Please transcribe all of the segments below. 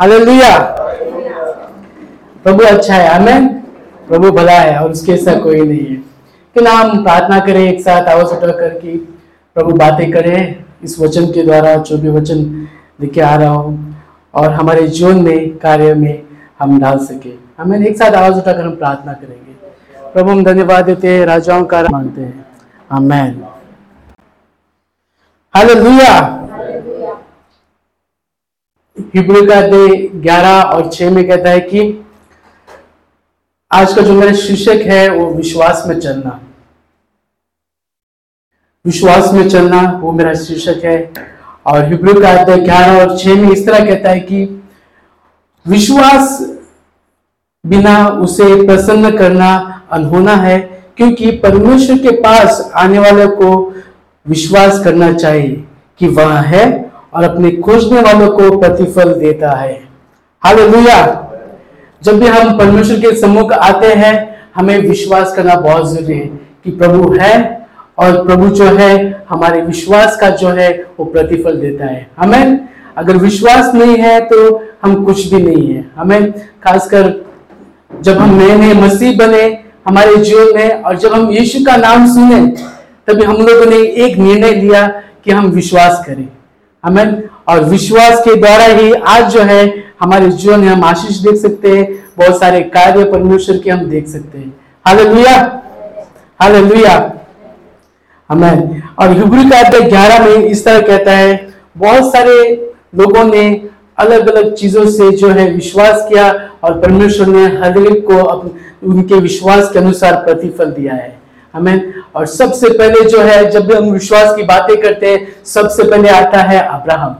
Hallelujah प्रभु अच्छा है हमें प्रभु भला है, और उसके ऐसा कोई नहीं है। कि ना हम प्रार्थना करें एक साथ, आवाज़ उठा कर कि प्रभु बातें करें, इस वचन के द्वारा, जो भी वचन लिखे आ रहा हो, और हमारे जीवन में, कार्य में हम डाल सके। हमें एक साथ आवाज़ उठाकर हम प्रार्थना करेंगे। प्रभु, हम धन्यवाद देते हैं, राजाओं का मानते हैं। आमेन हालेलुया हिब्रू का अध्याय ग्यारह और छह में कहता है कि आज का जो मेरा शीर्षक है, वो विश्वास में चलना। विश्वास में चलना, वो मेरा शीर्षक है। और हिब्रू का अध्याय ग्यारह और छह में इस तरह कहता है कि विश्वास बिना उसे प्रसन्न करना अनहोना है, क्योंकि परमेश्वर के पास आने वाले को विश्वास करना चाहिए कि वह है और अपने खोजने वालों को प्रतिफल देता है। हालेलुया। जब भी हम परमेश्वर के सम्मुख आते हैं, हमें विश्वास करना बहुत ज़रूरी है कि प्रभु है और प्रभु जो है, हमारे विश्वास का जो है, वो प्रतिफल देता है। हमें अगर विश्वास नहीं है तो हम कुछ भी नहीं है। हमें खासकर जब हम नए नए मसीह बने, हमारे जीवन में और जब हम यीशु का नाम सुने, तभी हम लोगों ने एक निर्णय लिया कि हम विश्वास करें। हमें और विश्वास के द्वारा ही आज जो है हमारे जीवन में हम आशीष देख सकते हैं, बहुत सारे कार्य परमेश्वर के हम देख सकते हैं। हालेलुया हालेलुया हमें और हिब्रू का अध्याय ग्यारह में इस तरह कहता है, बहुत सारे लोगों ने अलग अलग चीज़ों से जो है विश्वास किया और परमेश्वर ने हर एक को उनके विश्वास के अनुसार प्रतिफल दिया है। हमें और सबसे पहले जो है, जब भी हम विश्वास की बातें करते हैं, सबसे पहले आता है अब्राहम,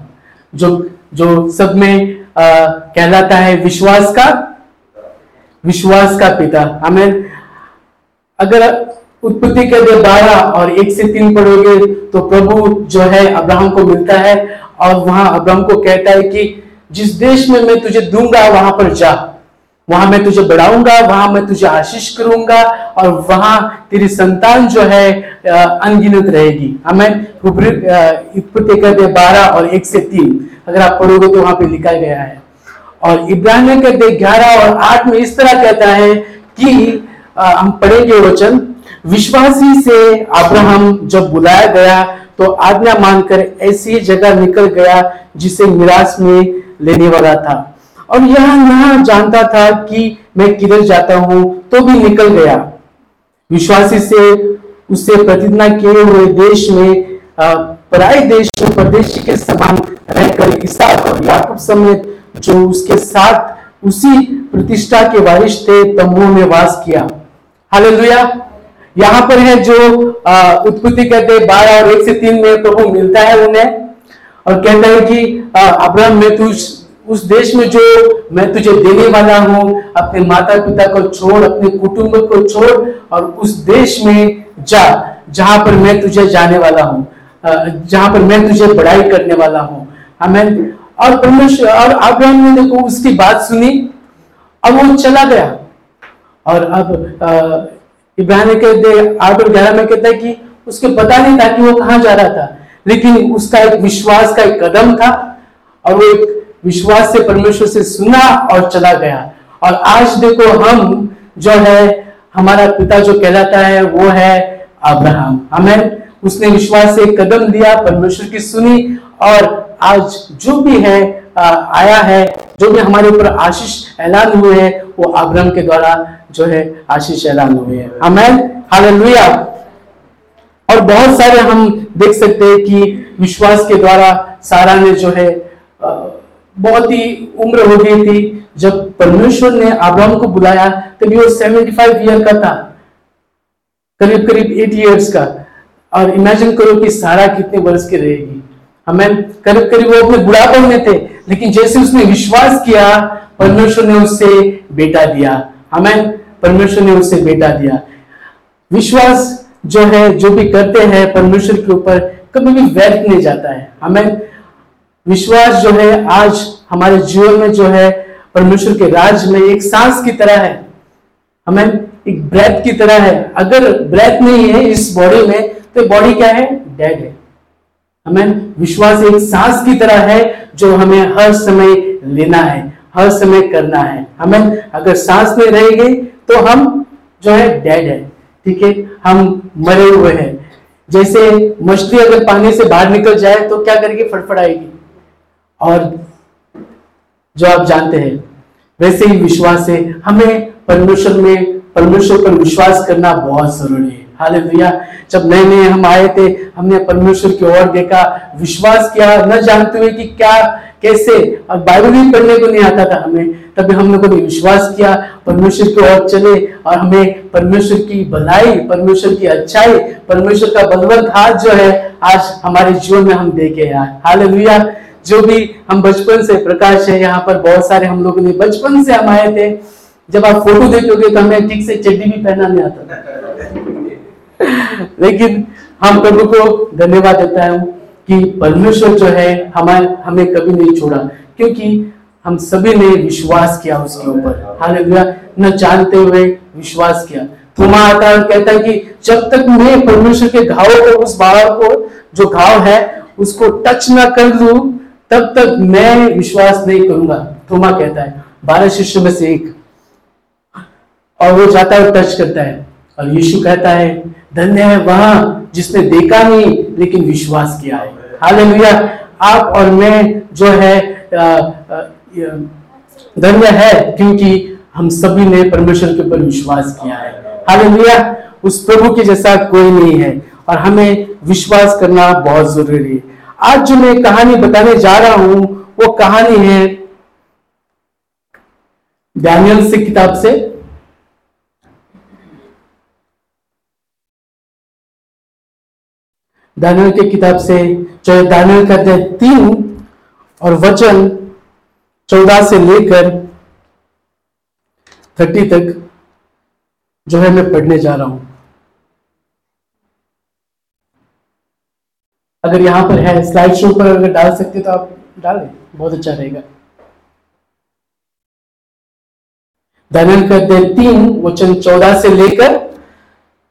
जो जो सब में कहलाता है विश्वास का विश्वास का पिता। हमें अगर उत्पत्ति के दे बारह और एक से तीन पढ़ोगे तो प्रभु जो है अब्राहम को मिलता है और वहाँ अब्राहम को कहता है कि, जिस देश में मैं तुझे दूँगा, वहाँ पर जा। वहाँ मैं तुझे बढ़ाऊँगा वहाँ मैं तुझे आशीष करूँगा और वहाँ तेरी संतान जो है अनगिनत रहेगी। हमें बारह और एक से तीन। अगर आप पढ़ोगे तो वहाँ पे लिखा गया है। और इब्राहिम के दे ग्यारह और आठ में इस तरह कहता है कि आ, हम पढ़ेंगे वचन विश्वासी से अब्राहम जब बुलाया गया तो आज्ञा मानकर ऐसी जगह निकल गया जिसे निराश में लेने वाला था। और यह यहाँ जानता था कि मैं किधर जाता हूँ तो भी निकल गया। विश्वासी से, उससे प्रतिज्ञा किए हुए देश में पराय देश में परदेशी के समान रहकर इसहाक और याकूब समेत जो उसके साथ उसी प्रतिष्ठा के वारिश थे तंबुओं में वास किया। हालेलुया। यहाँ पर है जो उत्पत्ति कहते बारह और एक से तीन में प्रभु मिलता है उन्हें। और कहता है कि अब्राहम में तू उस देश में जो मैं तुझे देने वाला हूँ, अपने माता पिता को छोड़, अपने कुटुंब को छोड़, और उस देश में जा, जहाँ पर मैं तुझे जाने वाला हूँ जहाँ पर मैं तुझे बड़ाई करने वाला हूँ। हमें और परमेश्वर, और अब्राहम ने देखो, उसकी बात सुनी अब वो चला गया। और अब इब्राहिम कहते, आठ और ग्यारह में कहता है कि उसके पता नहीं था कि वो कहाँ जा रहा था, लेकिन उसका एक विश्वास का एक कदम था, और वो एक विश्वास से परमेश्वर से सुना और चला गया। और आज देखो हम जो है हमारा पिता जो कहलाता है वो है अब्राहम। हमें उसने विश्वास से कदम दिया परमेश्वर की सुनी और आज जो भी है आ, आया है जो भी हमारे ऊपर आशीष ऐलान हुए हैं वो अब्राहम के द्वारा जो है आशीष ऐलान हुए हैं। हमें हालेलुया। और बहुत सारे हम देख सकते हैं कि विश्वास के द्वारा सारा ने जो है बहुत ही उम्र हो गई थी। जब परमेश्वर ने अब्राहम को बुलाया तभी वो सेवेंटी फाइव ईयर का था। करीब करीब एट ईयर्स का। और इमेजिन करो कि सारा कितने वर्ष की रहेगी। हमें करीब करीब वो अपने बुढ़ापे में थे, लेकिन जैसे उसने विश्वास किया, परमेश्वर ने उससे बेटा दिया। हमें परमेश्वर ने उससे बेटा दिया। विश्वास जो है, जो भी करते हैं, परमेश्वर के ऊपर कभी भी व्यर्थ नहीं जाता है। हमें विश्वास जो है आज हमारे जीवन में जो है परमेश्वर के राज में एक सांस की तरह है। हमें एक ब्रेथ की तरह है। अगर ब्रेथ नहीं है इस बॉडी में तो बॉडी क्या है? डेड है। हमें विश्वास एक सांस की तरह है जो हमें हर समय लेना है, हर समय करना है। हमें अगर सांस नहीं रहेगी तो हम जो है डेड है। ठीक है? हम मरे हुए हैं। जैसे मछली अगर पानी से बाहर निकल जाए तो क्या करेगी? फटफड़ाएगी और जो आप जानते हैं, वैसे ही विश्वास है हमें परमेश्वर में, परमेश्वर पर विश्वास करना बहुत ज़रूरी है। हाल भैया जब नए नए हम आए थे, हमने परमेश्वर की ओर देखा, विश्वास किया, न जानते हुए कि क्या, कैसे, और बाइबल भी पढ़ने को नहीं आता था हमें, तभी हम लोगों ने विश्वास किया, परमेश्वर की ओर चले, और हमें परमेश्वर की भलाई, परमेश्वर की अच्छाई, परमेश्वर का बलवंत हाथ जो है, आज हमारे जीवन में हम देखे यार हाल भैया जो भी हम बचपन से प्रकाश है, यहाँ पर बहुत सारे हम लोगों ने बचपन से हम आए थे। जब आप फ़ोटो देखोगे तो हमें ठीक से चड्डी भी पहना नहीं आता लेकिन हम प्रभु को धन्यवाद देता हूँ कि परमेश्वर जो है, हमारे, हमें कभी नहीं छोड़ा, क्योंकि हम सभी ने विश्वास किया उसके ऊपर। हालेलुया। न जानते हुए विश्वास किया। थोमा आता है कहता है कि जब तक मैं परमेश्वर के घाव को, उस बाहर को, जो घाव है, उसको टच ना कर लू तब तक मैं विश्वास नहीं करूँगा। थोमा कहता है, बारह शिष्य में से एक। और वो जाता है टच करता है। और यीशु कहता है, धन्य है वहाँ जिसने देखा नहीं, लेकिन विश्वास किया है। हालेलुया। आप और मैं जो है धन्य है क्योंकि हम सभी ने परमेश्वर के ऊपर विश्वास किया है। हालेलुया। उस प्रभु के जैसा कोई नहीं है। और हमें विश्वास करना बहुत ज़रूरी है। आज जो मैं कहानी बताने जा रहा हूँ, वो कहानी है डैनियल से किताब से। दानियल की किताब से जो दानियल कहते हैं तीन और वचन चौदह से लेकर थर्टी तक जो है मैं पढ़ने जा रहा हूँ। अगर यहाँ पर है स्लाइड शो पर अगर डाल सकते तो आप डालें बहुत अच्छा रहेगा। दानियल कहते हैं तीन, वचन चौदह से लेकर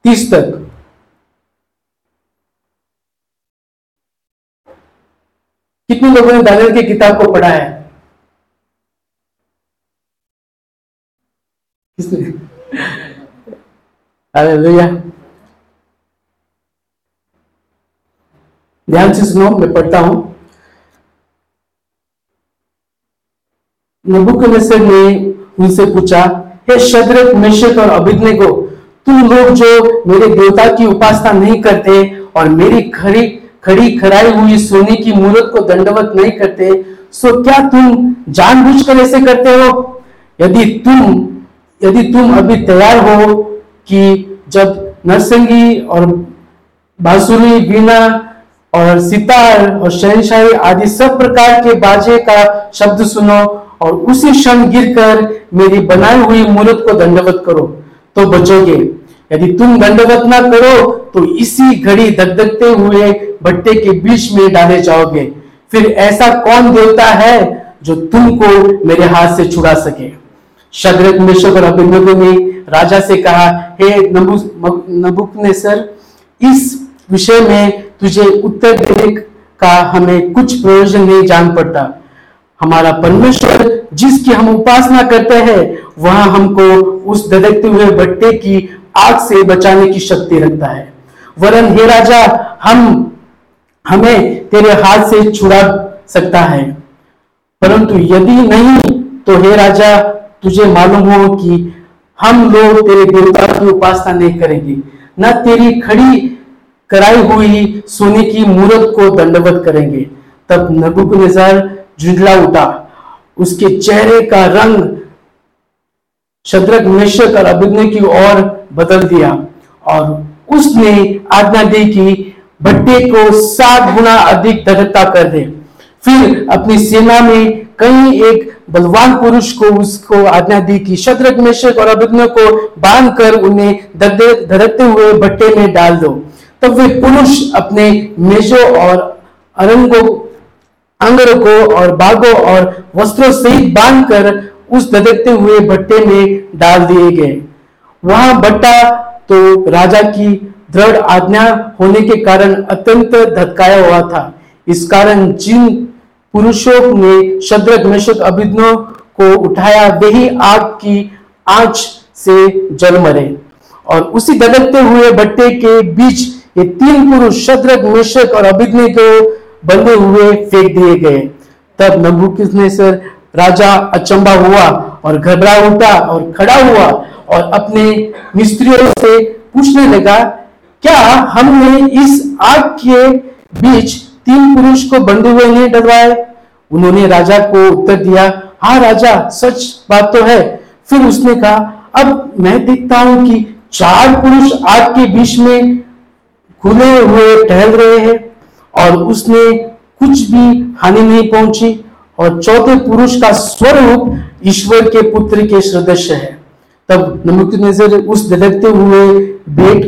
तीस तक। कितने लोगों ने दानियल की किताब को पढ़ा है? किसने? ध्यान से सुनो मैं पढ़ता हूँ। नबुकनेसर ने उनसे पूछा, हे शद्रक मिश्रक और अभिज्ञ को तुम लोग जो मेरे देवता की उपासना नहीं करते और मेरी खरी, खड़ी खराई हुई सोने की मूर्त को दंडवत नहीं करते, सो क्या तुम जानबूझकर ऐसे करते हो? यदि तुम यदि तुम अभी तैयार हो कि जब नरसंगी और बांसुरी बीना और सितार और शहनशाही आदि सब प्रकार के बाजे का शब्द सुनो और उसी क्षण गिरकर मेरी बनाई हुई मूर्त को दंडवत करो। तो बचोगे। यदि तुम दंडवत ना करो तो इसी घड़ी धकधकते हुए भट्टे के बीच में डाले जाओगे। फिर ऐसा कौन देवता है जो तुमको मेरे हाथ से छुड़ा सके? शद्रक मिश्र और अभिनव ने राजा से कहा, हे नबुक ने सर इस विषय में तुझे उत्तर देने का हमें कुछ प्रयोजन नहीं जान पड़ता। हमारा परमेश्वर, जिसकी हम उपासना करते हैं, वह हमको उस धड़कते हुए भट्टे की आग से बचाने की शक्ति रखता है। वरन हे राजा, हम, हमें तेरे हाथ से छुड़ा सकता है। परंतु यदि नहीं तो हे राजा, तुझे मालूम हो कि हम लोग तेरे देवता की उपासना नहीं करेंगे। न तेरी खड़ी कराई हुई सोने की मूर्त को दंडवत करेंगे। तब नबुकनेजर झुंझला उठा। उसके चेहरे का रंग शद्रक मिश्रक और अभिज्ञ की ओर बदल दिया और उसने आज्ञा दी कि भट्टे को सात गुना अधिक दृढ़ता कर दे। फिर अपनी सेना में कई एक बलवान पुरुष को उसको आज्ञा दी कि शत्रक मिश्रक और अभिज्ञ को बाँध कर उन्हें धड़कते हुए भट्टे में डाल दो। तब वे पुरुष अपने मेजों और अरंगों, अंगरों को और बागों और वस्त्रों सहित बाँध कर उस धड़कते हुए भट्टे में डाल दिए गए। वहाँ भट्टा तो राजा की दृढ़ आज्ञा होने के कारण अत्यंत धक्काया हुआ था। इस कारण जिन पुरुषों ने शद्रक मेशक अभिज्ञों को उठाया वही आग की आँच से जल मरे। और उसी धड़कते हुए भट्टे के बीच ये तीन पुरुष, शत्रक, मेशक और अभिज्ञ को बंधे हुए फेंक दिए गए। तब नबूकदनेस्सर राजा अचंबा हुआ और घबरा उठा और खड़ा हुआ और अपने मिस्त्रियों से पूछने लगा, क्या हमने इस आग के बीच तीन पुरुष को बंधे हुए नहीं डरवाए? उन्होंने राजा को उत्तर दिया हाँ राजा, सच बात तो है। फिर उसने कहा, अब मैं देखता हूँ कि चार पुरुष आग के बीच में खुले हुए टहल रहे हैं और उसने कुछ भी हानि नहीं पहुँची और चौथे पुरुष का स्वरूप ईश्वर के पुत्र के सदस्य है। तब नमुकनेजर उस धड़कते हुए बेट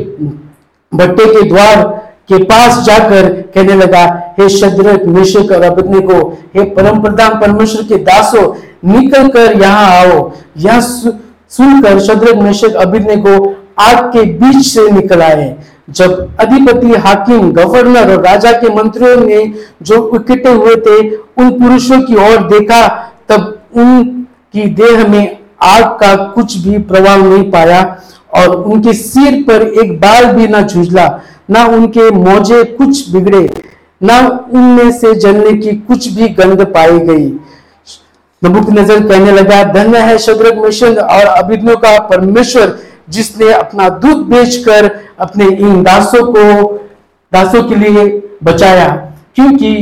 भट्टे के द्वार के पास जाकर कहने लगा, हे शद्रक, मेशक और हे परम प्रधान परमेश्वर के दासो, निकल कर यहाँ आओ। यह सुनकर शद्रक, मेशक अभिज्ञ को आग के बीच से निकल आए। जब अधिपति हाकिम गवर्नर और राजा के मंत्रियों ने जो इकट्ठे हुए थे, उन पुरुषों की ओर देखा, तब उनकी देह में आग का कुछ भी प्रभाव नहीं पाया और उनके सिर पर एक बाल भी ना झुझला। ना उनके मोजे कुछ बिगड़े, ना उनमें से जलने की कुछ भी गंध पाई गई। नबुक नज़र कहने लगा, धन्य है शद्रक मिशन और अभिज्ञों का परमेश्वर जिसने अपना दूध बेचकर अपने इन दासों को, दासों के लिए बचाया, क्योंकि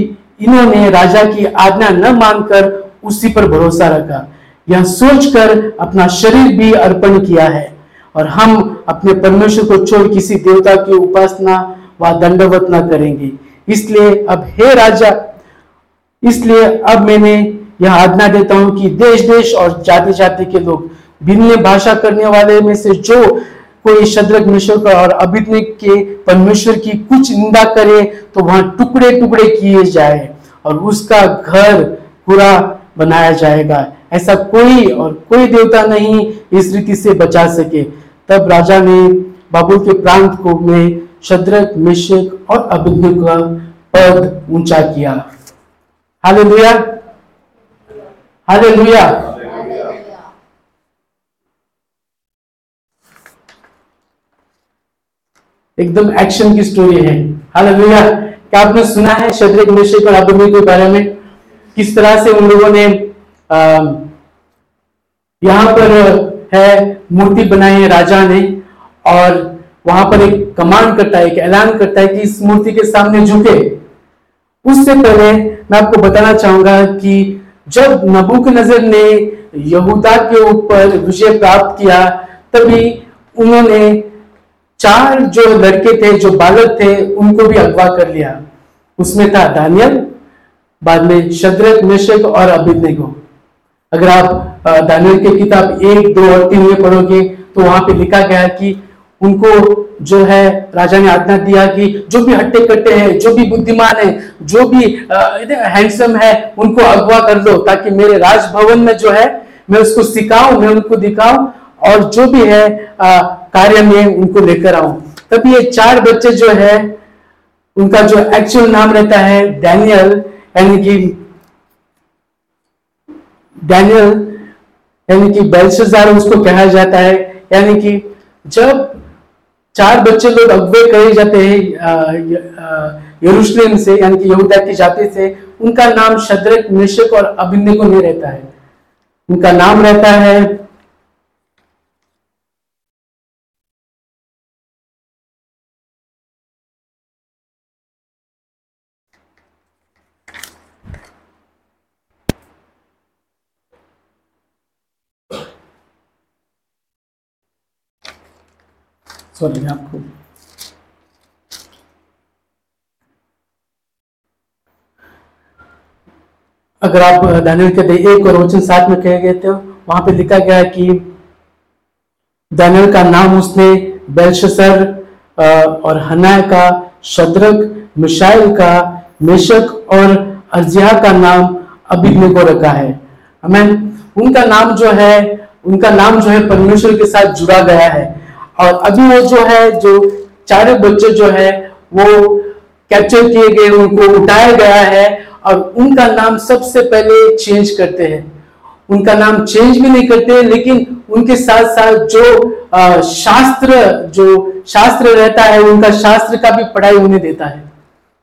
इन्होंने राजा की आज्ञा न मानकर उसी पर भरोसा रखा। यह सोचकर अपना शरीर भी अर्पण किया है, और हम अपने परमेश्वर को छोड़ किसी देवता की उपासना व दंडवत न करेंगे। इसलिए अब हे राजा, इसलिए अब मैंने यह आज्ञा देता हूँ कि देश देश और जाति जाति के लोग भिन्न भाषा करने वाले में से जो कोई शद्रक मिश्र और अभिज्ञ के परमेश्वर की कुछ निंदा करे तो वहाँ टुकड़े टुकड़े किए जाए और उसका घर पूरा बनाया जाएगा। ऐसा कोई और कोई देवता नहीं इस रीति से बचा सके। तब राजा ने बाबुल के प्रांत को में शद्रक मिश्रक और अभिज्ञ का पद ऊँचा किया। हाले लुया हाले लुया एकदम एक्शन की स्टोरी है। हालेलुया क्या आपने सुना है शद्रक मिश्रक और अभिज्ञ के बारे में? किस तरह से उन लोगों ने यहाँ पर है, मूर्ति बनाई है राजा ने और वहाँ पर एक कमांड करता है, एक ऐलान करता है कि इस मूर्ति के सामने झुके। उससे पहले मैं आपको बताना चाहूँगा कि जब नबुक नज़र ने यहूदा के ऊपर विजय प्राप्त किया, तभी उन्होंने चार जो लड़के थे, जो बालक थे, उनको भी अगवा कर लिया। उसमें था दानियल, बाद में शद्रक मिशक और को अगर आप दानियल की किताब एक, दो और तीन में पढ़ोगे तो वहाँ पे लिखा गया कि उनको जो है, राजा ने आज्ञा दिया कि जो भी हट्टे कट्टे हैं, जो भी बुद्धिमान है, जो भी हैंडसम है, उनको अगवा कर दो ताकि मेरे राजभवन में जो है, मैं उसको सिखाऊं, मैं उनको दिखाऊँ और जो भी है कार्य में उनको लेकर आऊँ। तब ये चार बच्चे जो है, उनका जो एक्चुअल नाम रहता है डैनियल यानी कि डैनियल यानी कि बेल्शजार उसको कहा जाता है। यानी कि जब चार बच्चे लोग अगवे करे जाते हैं यरूशलेम से, यानी कि यहूदा की जाति से, उनका नाम शद्रक, मिशक और अभिन्न को नहीं रहता है। उनका नाम रहता है सॉरी आपको। अगर आप दानियल के एक और वचन साथ में कहे गए थे, वहाँ पे लिखा गया है कि दानियल का नाम उसने बेलशसर और हनाय का, शद्रक, मिशाइल का, मेशक और अर्जिया का नाम अभिज्ञ को रखा है। हमें उनका नाम जो है, उनका नाम जो है परमेश्वर के साथ जुड़ा गया है। और अभी वो जो है जो चारों बच्चे जो है वो कैप्चर किए गए उनको उठाया गया है और उनका नाम सबसे पहले चेंज करते हैं। उनका नाम चेंज भी नहीं करते लेकिन उनके साथ साथ जो आ, शास्त्र जो शास्त्र रहता है उनका शास्त्र का भी पढ़ाई उन्हें देता है।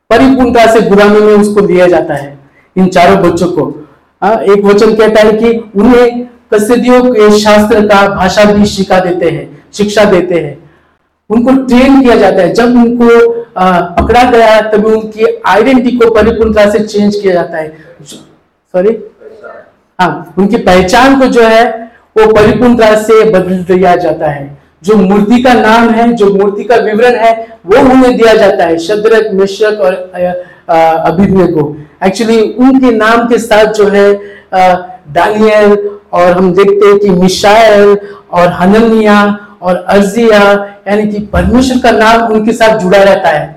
परिपूर्णता से गुलामी में उसको दिया जाता है इन चारों बच्चों को। आ, एक वचन कहता है कि उन्हें कसदियों के शास्त्र का भाषा भी सिखा देते हैं। शिक्षा देते हैं। उनको ट्रेन किया जाता है। जब उनको पकड़ा गया तभी उनकी आइडेंटिटी को परिपूर्णता से चेंज किया जाता है। सॉरी हाँ उनकी पहचान को जो है, वो परिपूर्णता से बदल दिया जाता है। जो मूर्ति का नाम है, जो मूर्ति का विवरण है, वो उन्हें दिया जाता है। शद्रक मिश्रक और अभिज्ञ को। एक्चुअली उनके नाम के साथ जो है दानियल और हम देखते हैं कि मिशाइल और हननिया और अर्जिया यानी कि परमेश्वर का नाम उनके साथ जुड़ा रहता है।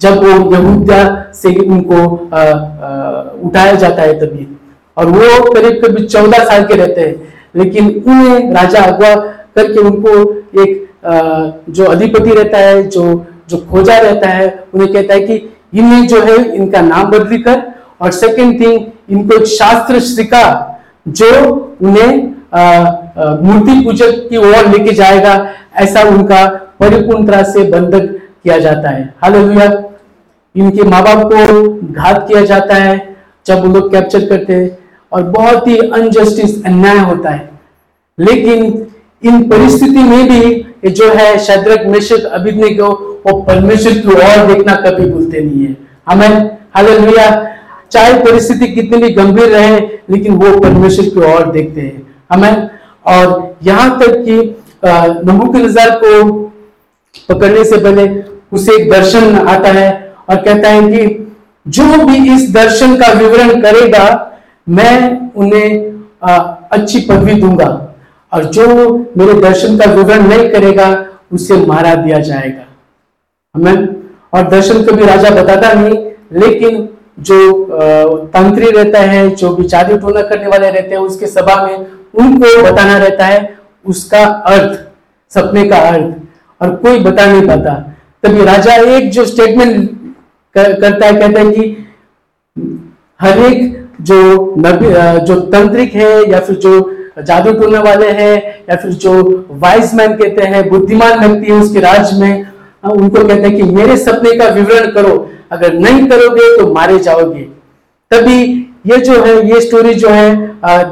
जब वो यहूदा से उनको आ, आ, उठाया जाता है तभी। और वो करीब करीब चौदह साल के रहते हैं। लेकिन उन्हें राजा अगवा करके उनको एक आ, जो अधिपति रहता है जो जो खोजा रहता है उन्हें कहता है कि इन्हें जो है इनका नाम बदली कर। और सेकंड थिंग इनको एक शास्त्र सिखा जो उन्हें मूर्ति पूजक की ओर लेके जाएगा, ऐसा उनका परिपूर्णता से बंधक किया जाता है। हालेलुया। इनके माँ बाप को घात किया जाता है जब उन लोग कैप्चर करते हैं और बहुत ही अनजस्टिस अन्याय होता है। लेकिन इन परिस्थिति में भी जो है शद्रक मिश्र अभिज्ञ को वो परमेश्वर की ओर देखना कभी भूलते नहीं है। हमें हालेलुया। चाहे परिस्थिति कितनी भी गंभीर रहे, लेकिन वो परमेश्वर की ओर देखते हैं। हमें और यहाँ तक कि नबूकनजर को पकड़ने से पहले उसे एक दर्शन आता है और कहता है कि जो भी इस दर्शन का विवरण करेगा, मैं उन्हें अच्छी पदवी दूँगा और जो मेरे दर्शन का विवरण नहीं करेगा, उसे मारा दिया जाएगा। हमें और दर्शन कभी राजा बताता नहीं, लेकिन जो तंत्री रहता है, जो भी जादू टोना करने वाले रहते हैं, उसके सभा में उनको बताना रहता है उसका अर्थ सपने का अर्थ और कोई बता नहीं पाता। तभी राजा एक जो स्टेटमेंट कर, करता है कहता है कि हर एक जो नबी जो तंत्रिक है या फिर जो जादू टोलने वाले हैं या फिर जो वाइस मैन कहते हैं बुद्धिमान व्यक्ति है उसके राज में उनको कहते हैं कि मेरे सपने का विवरण करो। अगर नहीं करोगे तो मारे जाओगे। तभी ये जो है, ये स्टोरी जो है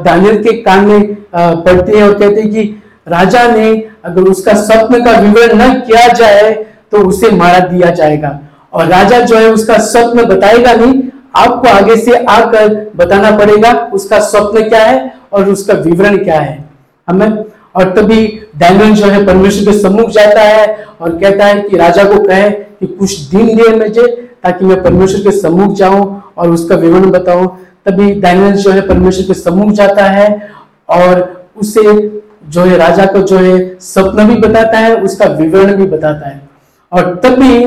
दानियल के कान में पढ़ती है और कहते हैं कि राजा ने अगर उसका स्वप्न का विवरण न किया जाए तो उसे मारा दिया जाएगा। और राजा जो है, उसका स्वप्न बताएगा नहीं, आपको आगे से आकर बताना पड़ेगा उसका स्वप्न क्या है और उसका विवरण क्या है। हमें, और तभी डैनियल जो है, परमेश्वर के सम्मुख जाता है और कहता है कि राजा को कहे कि कुछ दिन दे मुझे ताकि मैं परमेश्वर के सम्मुख जाऊँ और उसका विवरण बताऊँ। तभी डैनियल जो है परमेश्वर के सम्मुख जाता है और उसे जो है राजा को जो है स्वप्न भी बताता है, उसका विवरण भी बताता है। और तभी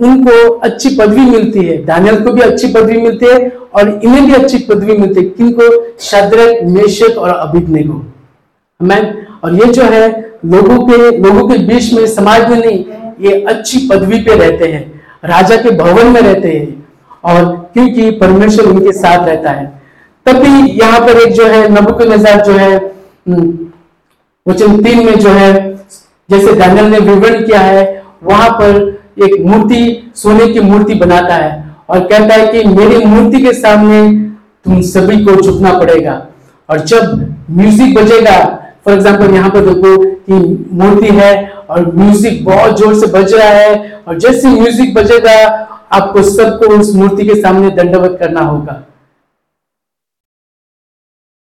उनको अच्छी पदवी मिलती है। दानियल को भी अच्छी पदवी मिलती है और इन्हें भी अच्छी पदवी मिलती है। किनको शद्रक, मेशक और अभिज्ञ को हमें और ये जो है, लोगों के लोगों के बीच में समाज में नहीं, ये अच्छी पदवी पे रहते हैं। राजा के भवन में रहते हैं। और क्योंकि परमेश्वर उनके साथ रहता है। तभी यहाँ पर एक जो है नबुक जो है हम्म, वचन तीन में जो है जैसे दानियल ने विवरण किया है वहाँ पर एक मूर्ति सोने की मूर्ति बनाता है और कहता है कि मेरी मूर्ति के सामने तुम सभी को झुकना पड़ेगा। और जब म्यूज़िक बजेगा फॉर एग्ज़ाम्पल यहाँ पर देखो कि मूर्ति है और म्यूज़िक बहुत ज़ोर से बज रहा है और जैसे म्यूज़िक बजेगा आपको सबको उस मूर्ति के सामने दंडवत करना होगा।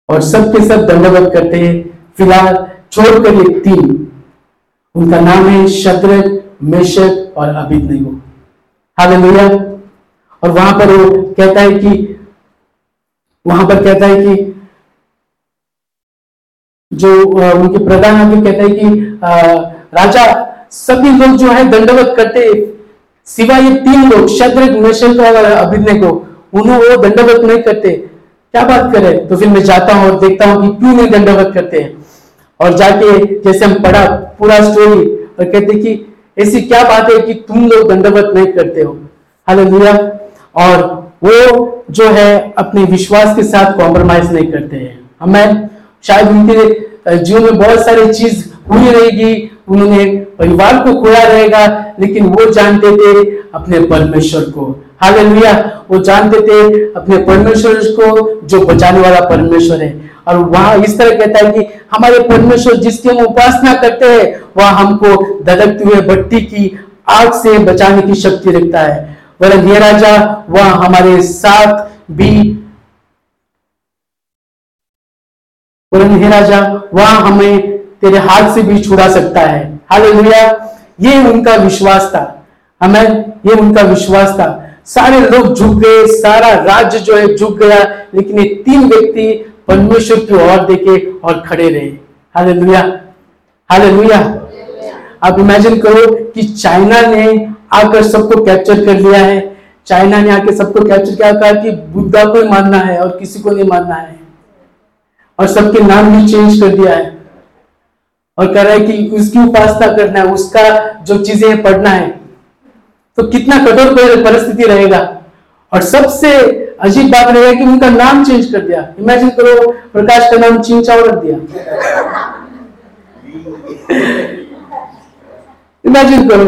और सबके सब दंडवत करते हैं। फ़िलहाल छोड़कर ये तीन उनका नाम है शत्र मेशक और अभिज्ञ हालेलुया। और वहाँ पर वो कहता है कि, वहाँ पर कहता है कि, जो उनके प्रधान आगे कहते हैं कि राजा, सभी लोग जो है दंडवत करते सिवाय ये तीन लोग शद्रक मेशक और अभिज्ञ को, उन्हें वो दंडवत नहीं करते। क्या बात करे? तो फिर मैं जाता हूँ और देखता हूँ कि क्यों नहीं दंडवत करते हैं। और जाके जैसे हम पढ़ा पूरा स्टोरी और कहते कि ऐसी क्या बात है कि तुम लोग दंडवत नहीं करते हो। हालेलुया। और वो जो है, अपने विश्वास के साथ कॉम्प्रोमाइज नहीं करते हैं। हमें शायद उनके जीवन में बहुत सारी चीज़ हुई रहेगी उन्होंने परिवार को खोया रहेगा, लेकिन वो जानते थे अपने परमेश्वर को। हालेलुया। वो जानते थे अपने परमेश्वर को, जो बचाने वाला परमेश्वर है। और वहाँ इस तरह कहता है कि हमारे परमेश्वर जिसकी हम उपासना करते हैं, वह हमको ददकते हुए भट्टी की आग से बचाने की शक्ति रखता है। वरन ये राजा, वह हमारे साथ भी वरन हे राजा, वह हमें तेरे हाथ से भी छुड़ा सकता है। हालेलुया। ये उनका विश्वास था। हमें ये उनका विश्वास था। सारे लोग झुक गए। सारा राज्य जो है झुक गया। लेकिन ये तीन व्यक्ति परमेश्वर की ओर देखे और खड़े रहे। हालेलुया। हालेलुया। आप इमेजिन करो कि चाइना ने आकर सबको कैप्चर कर लिया है। चाइना ने आके सबको कैप्चर किया। कहा कि बुद्धा को मानना है और किसी को नहीं मानना है। और सबके नाम भी चेंज कर दिया है। और कह रहा है कि उसकी उपासना करना है, उसका जो चीज़ें पढ़ना है तो कितना कठोर परिस्थिति रहेगा। और सबसे अजीब बात रहेगा कि उनका नाम चेंज कर दिया। इमेजिन करो, प्रकाश का नाम चीन चाव रख दिया। इमेजिन करो।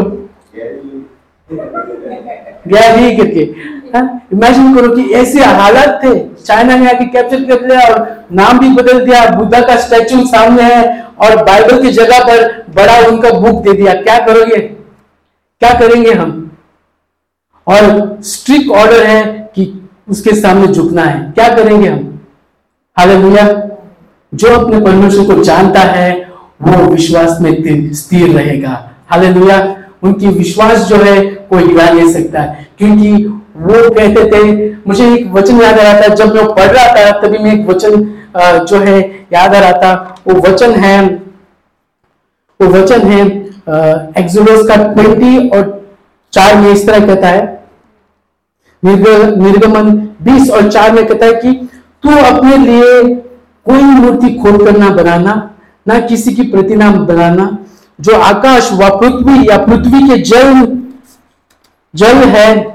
गया करके। इमेजिन हाँ? करो कि ऐसे हालात थे। चाइना ने आके कैप्चर कर लिया और नाम भी बदल दिया। बुद्धा का स्टैचू सामने है और बाइबल की जगह पर बड़ा उनका बुक दे दिया। क्या करोगे? क्या करेंगे हम? और स्ट्रिक्ट ऑर्डर है कि उसके सामने झुकना है। क्या करेंगे हम? हालेलुया जो अपने परमेश्वर को जानता है, वो विश्वास में स्थिर रहेगा। हालेलुया उनकी विश्वास जो है, कोई हिला नहीं सकता। क्योंकि वो कहते थे, मुझे एक वचन याद आ रहा था, जब मैं पढ़ रहा था, तभी मैं एक वचन जो है, याद आ रहा था। वो वचन है, वो वचन है एक्सोडस का ट्वेंटी और चार में इस तरह कहता है। निर्गमन बीस और चार में कहता है कि, तू अपने लिए कोई मूर्ति खोल कर ना बनाना, ना किसी की प्रतिमा बनाना, जो आकाश व पृथ्वी या पृथ्वी के जल जल है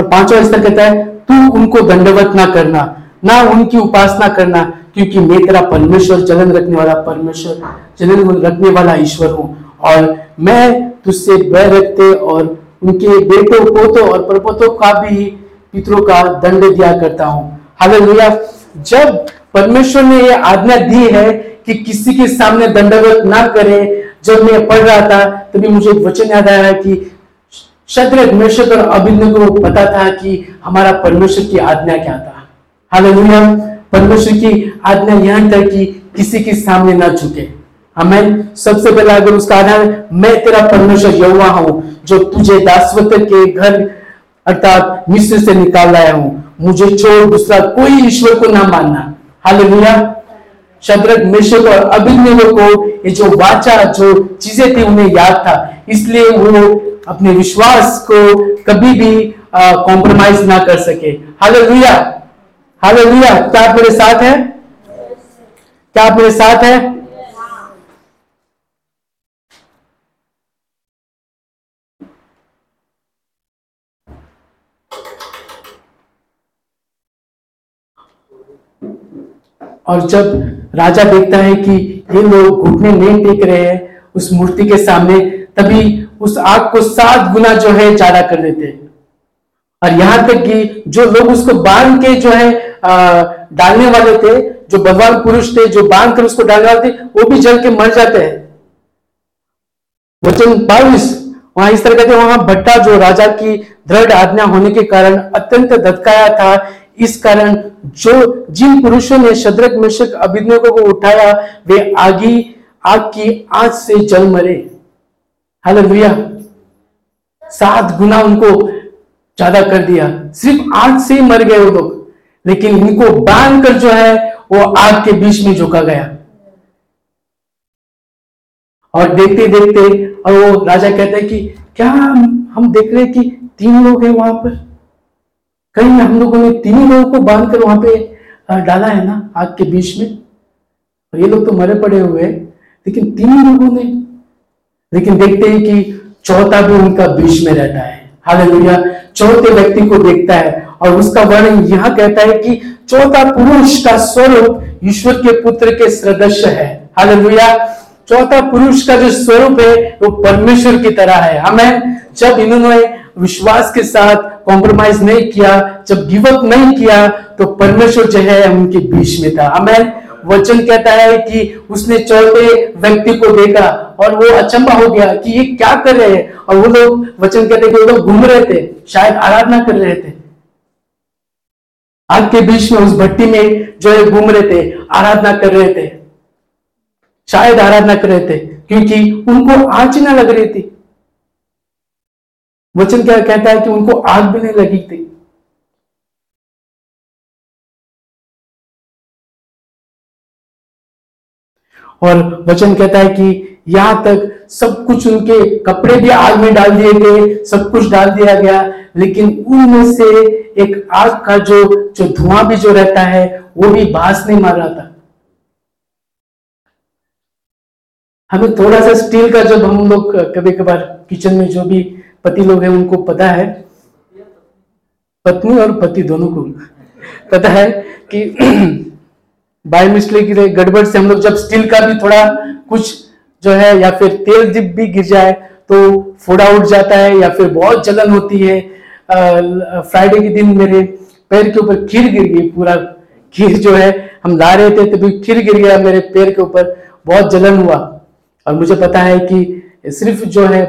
और पांचवा स्तर कहता है, तू उनको दंडवत ना करना, ना उनकी उपासना करना, क्योंकि मैं तेरा परमेश्वर जलन रखने वाला परमेश्वर जलन रखने वाला ईश्वर हूँ। और मैं तुझसे बैर रखते और उनके बेटों, पोतों और परपोतों का भी पितरों का दंड दिया करता हूँ। हालेलुया। जब परमेश्वर ने यह आज्ञा दी है कि किसी के सामने दंडवत ना करे, जब मैं पढ़ रहा था, तभी मुझे एक वचन याद आया कि शत्रक मेशक और अभिन्न को पता था कि हमारा परमेश्वर की आज्ञा क्या था। हालेलुया। परमेश्वर की आज्ञा यहाँ तक कि किसी के सामने ना झुके। हमें सबसे पहले अगर उसका आधार मैं तेरा परमेश्वर यहुआ हूँ, जो तुझे दासवत के घर अर्थात मिस्र से निकाल लाया हूँ। मुझे छोड़ दूसरा कोई ईश्वर को ना मानना। हालेलुया। शद्रक मिश्र और अभिनव को ये जो वाचा, जो चीज़ें थी उन्हें याद था। इसलिए वो अपने विश्वास को कभी भी कॉम्प्रोमाइज ना कर सके। हालेलुया हालेलुया क्या आप मेरे साथ है? क्या आप मेरे साथ है? और जब राजा देखता है कि ये लोग घुटने नहीं टेक रहे हैं, उस मूर्ति के सामने तभी उस आग को सात गुना जो है ज़्यादा कर देते हैं। और यहाँ तक कि जो लोग उसको बाँध के जो है डालने वाले थे, जो भगवान पुरुष थे, जो बाँध कर उसको डालने वाले थे, वो भी जल के मर जाते हैं। वचन बाईस, वहाँ इस तरह कहते वहाँ भट्टा जो राजा की दृढ़ आज्ञा होने के कारण अत्यंत धतकाया था इस कारण जो जिन पुरुषों ने शद्रक मिश्रक अभिनयों को उठाया, वे आगी, आग की आँच से जल मरे। हालेलुया सात गुना उनको ज़्यादा कर दिया। सिर्फ़ आग से ही मर गए वो लोग। लेकिन इनको बाँध कर जो है, वो आग के बीच में झुका गया। और देखते देखते, और वो राजा कहते हैं कि, क्या हम देख रहे हैं कि तीन लोग हैं वहाँ पर? कहीं हम लोगों ने तीनों लोगों को बाँध कर वहाँ पे डाला है ना, आग के बीच में। और ये लोग तो मरे पड़े हुए हैं, लेकिन तीन लोगों ने, लेकिन देखते हैं कि चौथा भी उनका बीच में रहता है। हालेलुया। चौथे व्यक्ति को देखता है और उसका वर्णन यह कहता है कि चौथा पुरुष का स्वरूप ईश्वर के पुत्र के सदस्य है। हालेलुया। चौथा पुरुष का जो स्वरूप है, वो परमेश्वर की तरह है। हमें जब इन्होंने विश्वास के साथ कॉम्प्रोमाइज नहीं किया, जब गिव अप नहीं किया तो परमेश्वर जो है उनके बीच में था। हमें वचन कहता है कि उसने चौथे व्यक्ति को देखा और वो अचंबा हो गया कि ये क्या कर रहे हैं। और वो लोग वचन कहते हैं कि वो लोग घूम रहे थे, शायद आराधना कर रहे थे। आग के बीच में उस भट्टी में जो है घूम रहे थे, आराधना कर रहे थे। शायद आराधना कर रहे थे, क्योंकि उनको आँच ना लग रही थी। वचन क्या कहता है कि उनको आग भी नहीं लगी थी? और वचन कहता है कि यहाँ तक सब कुछ उनके कपड़े भी आग में डाल दिए गए, सब कुछ डाल दिया गया, लेकिन उनमें से एक आग का जो जो धुआँ भी जो रहता है, वो भी बास नहीं मार रहा था। हमें थोड़ा सा स्टील का जब हम लोग कभी कभार किचन में जो भी पति लोग हैं, उनको पता है। पत्नी और पति दोनों को पता है कि बाय मिस्टेक गड़बड़ से हम लोग जब स्टील का भी थोड़ा कुछ जो है, या फिर तेल जिप भी गिर जाए तो फोड़ा उठ जाता है, या फिर बहुत जलन होती है। फ्राइडे के दिन मेरे पैर के ऊपर खीर गिर गई, पूरा खीर जो है, हम ला रहे थे, तभी खीर गिर गया मेरे पैर के ऊपर, बहुत जलन हुआ। और मुझे पता है कि सिर्फ़ जो है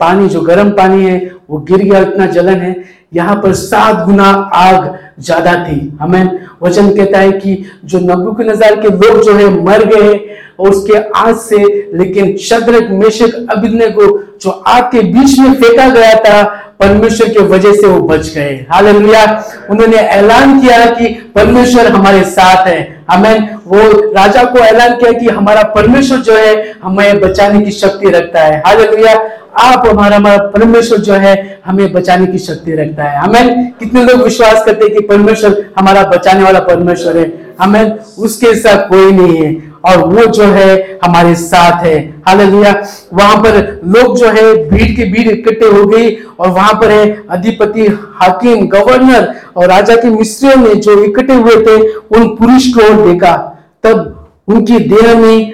पानी, जो गर्म पानी है, वो गिर गया इतना जलन है। यहाँ पर सात गुना आग ज़्यादा थी। हमें वचन कहता है कि जो नबुक नजार के लोग जो है, मर गए और उसके आग से, लेकिन शद्रक, मेशक अभिनय को जो आग के बीच में फेंका गया था परमेश्वर के वजह से वो बच गए। हालेलुया। उन्होंने ऐलान किया कि परमेश्वर हमारे साथ है। हमें वो राजा को ऐलान किया कि हमारा परमेश्वर जो है, हमें बचाने की शक्ति रखता है। हालेलुया। आप हमारा हमारा परमेश्वर जो है, हमें बचाने की शक्ति रखता है। हमें कितने लोग विश्वास करते हैं कि परमेश्वर हमारा बचाने वाला परमेश्वर है? हमें उसके साथ कोई नहीं है। और वो जो है हमारे साथ है। हालेलुया। वहाँ पर लोग जो है, भीड़ की भीड़ इकट्ठे हो गई और वहाँ पर है, अधिपति हाकिम, गवर्नर और राजा के मिस्त्रियों ने जो इकट्ठे हुए थे, उन पुरुष को देखा। तब उनकी देह में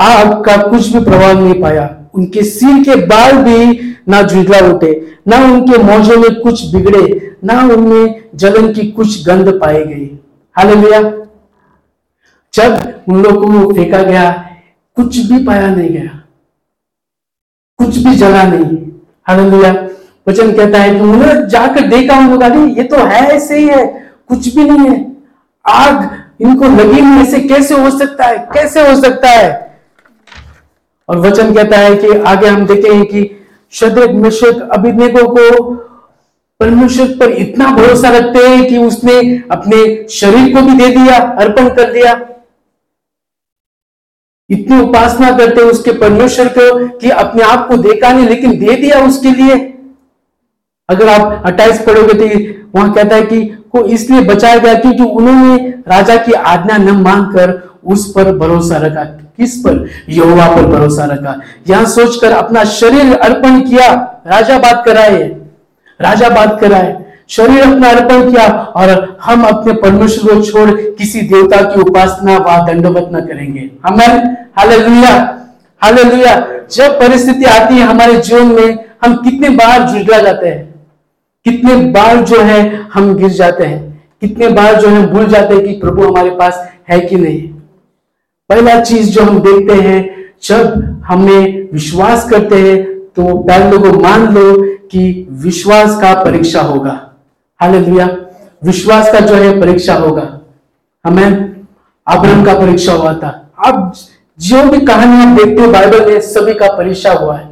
आग का कुछ भी प्रभाव नहीं पाया। उनके सिर के बाल भी ना झुझला उठे, ना उनके मौजों में कुछ बिगड़े, ना उनमें जलन की कुछ गंध पाई गई। हालेलुया। जब उन लोगों को फेंका गया, कुछ भी पाया नहीं गया। कुछ भी जला नहीं। हालेलुया। वचन कहता है कि उन्होंने जाकर देखा उन लोग ये तो है ऐसे ही है, कुछ भी नहीं है। आग इनको लगी नहीं ऐसे कैसे हो सकता है? कैसे हो सकता है? और वचन कहता है कि आगे हम देखेंगे कि शद्रक मिश्रक अभिनेकों को परमेश्वर पर इतना भरोसा रखते हैं कि उसने अपने शरीर को भी दे दिया, अर्पण कर दिया। इतनी उपासना करते उसके परमेश्वर को कि अपने आप को देखा नहीं, लेकिन दे दिया उसके लिए। अगर आप अट्ठाईस पढ़ोगे तो वहाँ कहता है कि को इसलिए बचाया गया क्योंकि उन्होंने राजा की आज्ञा न मांगकर उस पर भरोसा रखा। किस पर? यहोवा पर भरोसा रखा। यहाँ सोचकर अपना शरीर अर्पण किया। राजा बात कराए। राजा बात कराए। शरीर अपना अर्पण किया और हम अपने परमेश्वर को छोड़ किसी देवता की उपासना व दंडवत न करेंगे। हमें हालेलुया हालेलुया। जब परिस्थिति आती है हमारे जीवन में, हम कितने बार जुझला जाते हैं? कितने बार जो है हम गिर जाते हैं? कितने बार जो है भूल जाते हैं कि प्रभु हमारे पास है कि नहीं? पहला चीज़ जो हम देखते हैं, जब हमें विश्वास करते हैं तो पहले को मान लो कि विश्वास का परीक्षा होगा। हालेलुया। विश्वास का जो है परीक्षा होगा। हमें अब्रम का परीक्षा हुआ था। अब जो भी कहानी आप देखते हैं, बाइबल में सभी का परीक्षा हुआ है।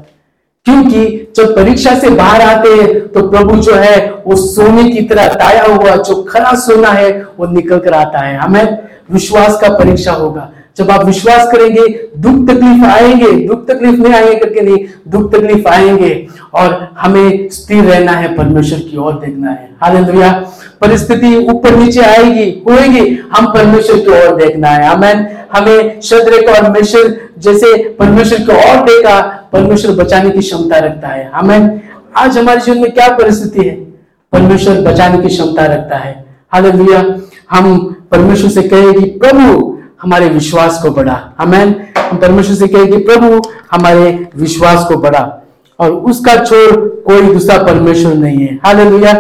क्योंकि जब परीक्षा से बाहर आते हैं तो प्रभु जो है, वो सोने की तरह ताया हुआ, जो खरा सोना है, वो निकल कर आता है। हमें विश्वास का परीक्षा होगा। जब आप विश्वास करेंगे, दुख तकलीफ़ आएँगे, दुख तकलीफ़ नहीं आएँगे करके नहीं, दुख तकलीफ़ आएँगे और हमें स्थिर रहना है, परमेश्वर की ओर देखना है। हालेलुया। परिस्थिति ऊपर नीचे आएगी, होएगी, हम परमेश्वर की ओर देखना है। हमें हमें शद्रक और मिश्र जैसे परमेश्वर की ओर देखा, परमेश्वर बचाने की क्षमता रखता है। हमें आज हमारे जीवन में क्या परिस्थिति है? परमेश्वर बचाने की क्षमता रखता है। हालेलुया। हम परमेश्वर से कहे कि प्रभु हमारे विश्वास को बढ़ा। हमें हम परमेश्वर से कहे कि, प्रभु, हमारे विश्वास को बढ़ा। और उसका छोर कोई दूसरा परमेश्वर नहीं है। हालेलुया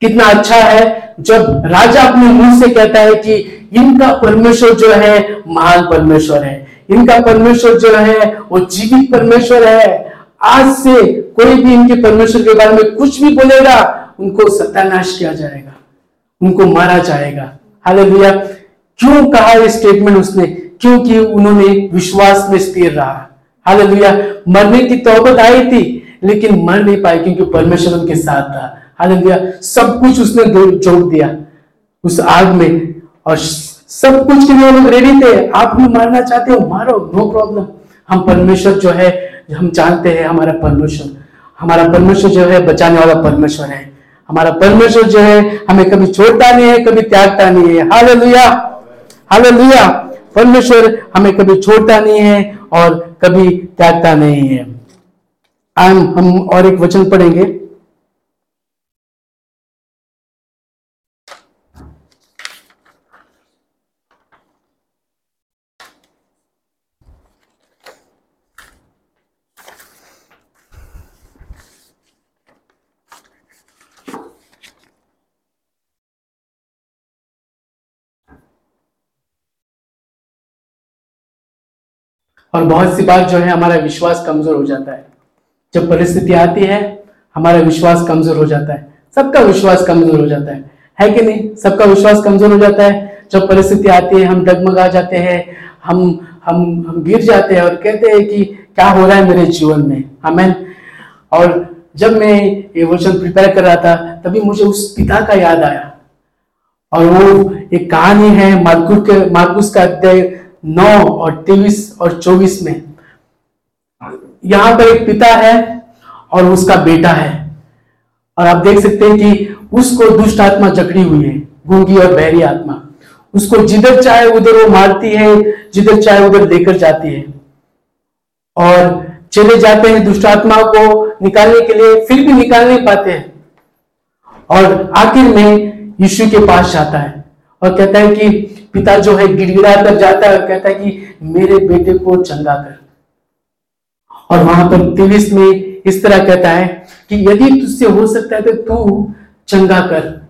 कितना अच्छा है जब राजा अपने मुँह से कहता है कि इनका परमेश्वर जो है, महान परमेश्वर है। इनका परमेश्वर जो है, वो जीवित परमेश्वर है। आज से कोई भी इनके परमेश्वर के बारे में कुछ भी बोलेगा, उनको सत्यानाश किया जाएगा। उनको मारा जाएगा। हालेलुया क्यों कहा ये स्टेटमेंट उसने? क्योंकि उन्होंने विश्वास में स्थिर रहा। हालेलुया मरने की तौबत आई थी, लेकिन मर नहीं पाए क्योंकि परमेश्वर उनके साथ था। हालेलुया सब कुछ उसने जोड़ दिया उस आग में। और सब कुछ के लिए लोग रेडी थे। आप भी मारना चाहते हो, मारो नो प्रॉब्लम हम परमेश्वर जो है, हम जानते हैं हमारा परमेश्वर। हमारा परमेश्वर जो है, बचाने वाला परमेश्वर है। हमारा परमेश्वर जो है, हमें कभी छोड़ता नहीं है, कभी त्यागता नहीं है। हाल लुया हाल लुया परमेश्वर हमें कभी छोड़ता नहीं है और कभी त्यागता नहीं है। हम और एक वचन पढ़ेंगे। और बहुत सी बात जो है हमारा विश्वास कमज़ोर हो जाता है। जब परिस्थिति आती है, हमारा विश्वास कमज़ोर हो जाता है। सबका विश्वास कमज़ोर हो जाता है। है कि नहीं? सबका विश्वास कमज़ोर हो जाता है। जब परिस्थिति आती है, हम डगमगा जाते हैं, हम हम हम गिर जाते हैं और कहते हैं कि क्या हो रहा है मेरे जीवन में? हमें और जब मैं ये वचन प्रिपेयर कर रहा था, तभी मुझे उस पिता का याद आया। और वो एक कहानी है मार्कुस के, मार्कुस का अध्याय नौ और तेईस और चौबीस में। यहाँ पर एक पिता है और उसका बेटा है। और आप देख सकते हैं कि उसको दुष्ट आत्मा जकड़ी हुई है, गूँगी और बहरी आत्मा। उसको जिधर चाहे उधर वो मारती है, जिधर चाहे उधर लेकर जाती है। और चले जाते हैं दुष्ट आत्मा को निकालने के लिए, फिर भी निकाल नहीं पाते हैं। और आखिर में यीशु के पास जाता है। और कहता है कि पिता जो है गिड़गिड़ा कर जाता है कहता है कि मेरे बेटे को चंगा कर। और वहाँ पर तेवीस में इस तरह कहता है कि यदि तुझसे हो सकता है तो तू चंगा कर।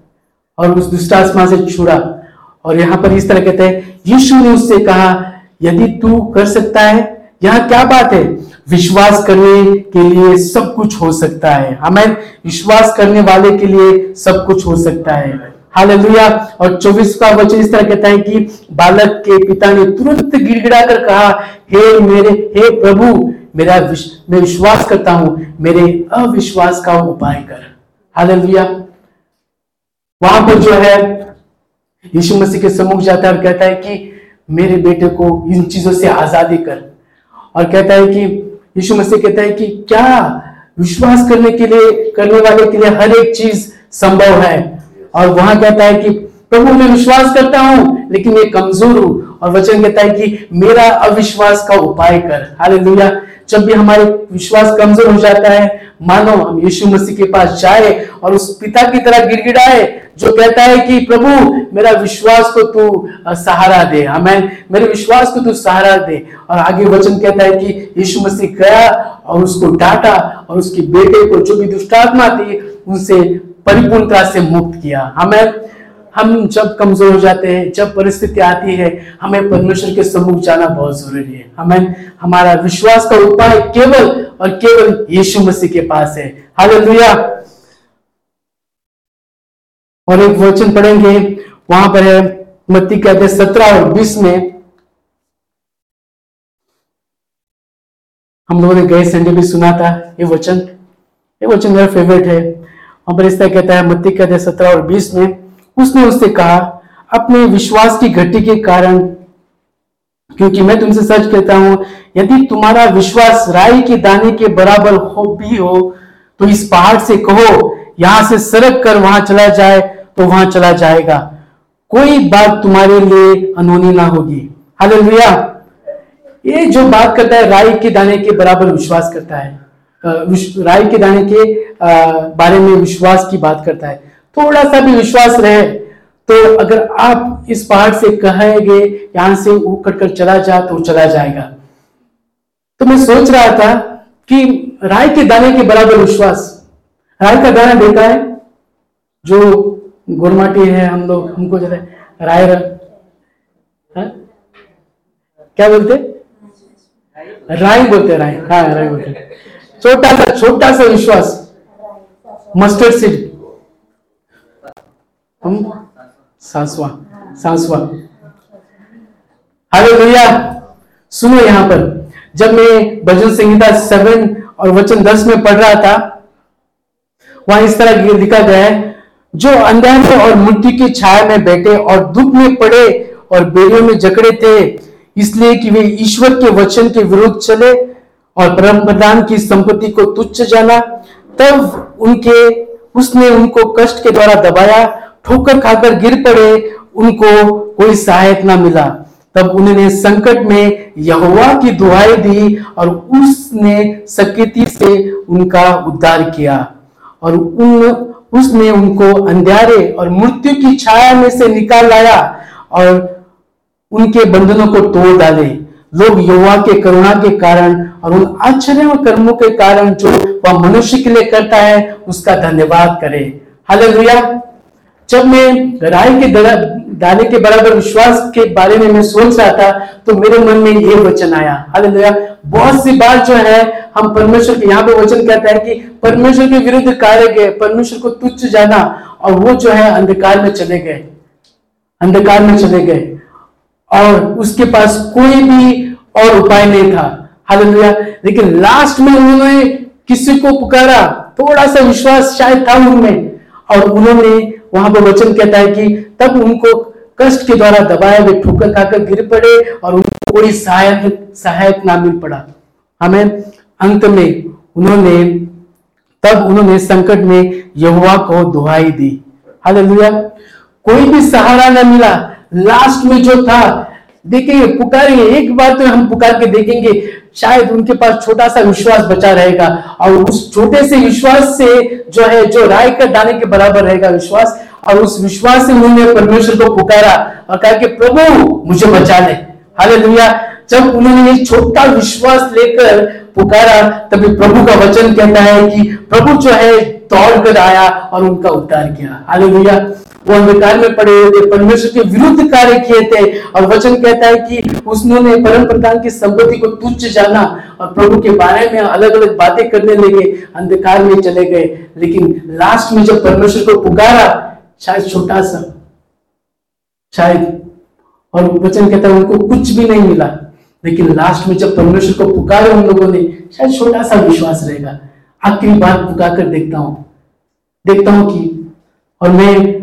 और उस दुष्टात्मा से छुड़ा। और यहाँ पर इस तरह कहते हैं, यीशु ने उससे कहा, यदि तू कर सकता है, यहाँ क्या बात है? विश्वास करने के लिए सब कुछ हो सकता है। हमें विश्वास करने वाले के लिए सब कुछ हो सकता है। हालेलुया। और चौबीस का वचन इस तरह कहता है कि बालक के पिता ने तुरंत गिड़गिड़ा कर कहा हे मेरे हे प्रभु मेरा विश, मैं विश्वास करता हूँ मेरे अविश्वास का उपाय कर। हालेलुया। वहाँ पर जो है यीशु मसीह के सम्मुख जाता है और कहता है कि मेरे बेटे को इन चीज़ों से आज़ादी कर। और कहता है कि यीशु मसीह कहता है कि क्या विश्वास करने के लिए करने वाले के लिए हर एक चीज़ संभव है? और वहाँ कहता है कि, प्रभु, मैं विश्वास करता हूँ, लेकिन मैं कमज़ोर हूँ। और वचन कहता है कि, मेरा अविश्वास का उपाय कर। हाल जब भी हमारे विश्वास कमज़ोर हो जाता है, मानो हम यीशु मसीह के पास जाए और उस पिता की तरह गिड़गिड़ाए, जो कहता है कि, प्रभु, मेरा विश्वास को तू सहारा दे। हमें मेरे विश्वास को तू सहारा दे। और आगे वचन कहता है कि, यीशु मसीह गया और उसको डांटा और उसके बेटे को जो भी दुष्टात्मा थी, उनसे परिपूर्णता से मुक्त किया। हमें, हम जब कमज़ोर हो जाते हैं, जब परिस्थिति आती है, हमें परमेश्वर के सम्मुख जाना बहुत ज़रूरी है। हमें, हमारा विश्वास का उपाय केवल और केवल यीशु मसीह के पास है। हालेलुया। और एक वचन पढ़ेंगे। वहाँ पर है, मत्ती कहते सत्रह और बीस में, हम लोगों ने गए संडे भी सुना था। ये वचन ये वचन मेरा फेवरेट है। तरह कहता है, मत्ती कहते सत्रह और बीस में, उसने उससे कहा, अपने विश्वास की घटी के कारण, क्योंकि मैं तुमसे सच कहता हूँ, यदि तुम्हारा विश्वास राई के दाने के बराबर हो भी हो तो इस पहाड़ से कहो, यहाँ से सरक कर वहाँ चला जाए तो वहाँ चला जाएगा। कोई बात तुम्हारे लिए अनहोनी ना होगी। हालेलुया। ये जो बात करता है, राई के दाने के बराबर विश्वास करता है। राय के दाने के बारे में विश्वास की बात करता है। थोड़ा सा भी विश्वास रहे तो अगर आप इस पहाड़ से कहेंगे, यहाँ से उकड़ कर चला जा तो चला जाएगा। तो मैं सोच रहा था कि राय के दाने के बराबर विश्वास, राय का दाना देखा है, जो गुरमाटी है, हम लोग, हमको जो है राय हाँ? क्या बोलते? राय बोलते राय हाँ राय बोलते छोटा सा छोटा सा विश्वास. मस्टर्ड सीड हम? सासवा. सासवा. हेलो भैया सुनो यहाँ पर. जब मैं भजन संहिता सेवन और वचन दस में पढ़ रहा था, वहाँ इस तरह लिखा गया है, जो अंधेरे और मृत्यु की छाया में बैठे और दुख में पड़े और बेड़ियों में जकड़े थे, इसलिए कि वे ईश्वर के वचन के विरुद्ध चले और परम प्रधान की संपत्ति को तुच्छ जाना, तब उनके, उसने उनको कष्ट के द्वारा दबाया, ठोकर खाकर गिर पड़े, उनको कोई सहायक ना मिला। तब उन्होंने संकट में यहोवा की दुहाई दी और उसने सकृति से उनका उद्धार किया। और उन, उसने उनको अंधेरे और मृत्यु की छाया में से निकाल लाया और उनके बंधनों को तोड़ डाले। लोग युवा के करुणा के कारण और उन आश्चर्य कर्मों के कारण जो वह मनुष्य के लिए करता है, उसका धन्यवाद करे। हालेलुया। जब मैं राय के दाने के बराबर विश्वास के बारे में मैं सोच रहा था तो मेरे मन में ये वचन आया। हालेलुया। बहुत सी बात जो है, हम परमेश्वर के यहाँ पे वचन कहता है कि परमेश्वर के विरुद्ध कार्य गए, परमेश्वर को तुच्छ जाना और वो जो है अंधकार में चले गए। अंधकार में चले गए। और उसके पास कोई भी और उपाय नहीं था। हालेलुया। लेकिन लास्ट में उन्होंने किसी को पुकारा थोड़ा सा विश्वास शायद था उनमें। और उन्होंने वहाँ पर वचन कहता है कि तब उनको कष्ट के द्वारा दबाए वे ठोकर खाकर गिर पड़े और उनको कोई सहायक सहायक ना मिल पड़ा। हमें अंत में उन्होंने, तब उन्होंने संकट में यहुआ को दुहाई दी। हालेलुया। कोई भी सहारा न मिला लास्ट में जो था देखेंगे पुकारेंगे एक बार तो हम पुकार के देखेंगे, शायद उनके पास छोटा सा विश्वास बचा रहेगा, और उस छोटे से विश्वास से जो है, जो राय का दाने के बराबर रहेगा विश्वास, और उस विश्वास से उन्होंने परमेश्वर को पुकारा, और कहा कि, प्रभु, मुझे बचा ले। हाले जब उन्होंने एक छोटा विश्वास लेकर पुकारा, तभी प्रभु का वचन कहता है कि प्रभु जो है दौड़ कर आया और उनका उद्धार किया। हाले वो अंधकार में पड़े हुए थे, परमेश्वर के विरुद्ध कार्य किए थे। और वचन कहता है कि उसने परम प्रधान की संपत्ति को तुच्छ जाना और प्रभु के बारे में अलग अलग बातें करने लगे, अंधकार में चले गए। लेकिन लास्ट में जब परमेश्वर को पुकारा, शायद छोटा सा, शायद, और वचन कहता है उनको कुछ भी नहीं मिला। लेकिन लास्ट में जब परमेश्वर को पुकारा उन लोगों ने, शायद छोटा सा विश्वास रहेगा। आखिरी बार पुकार कर देखता हूँ। देखता हूँ कि, और मैं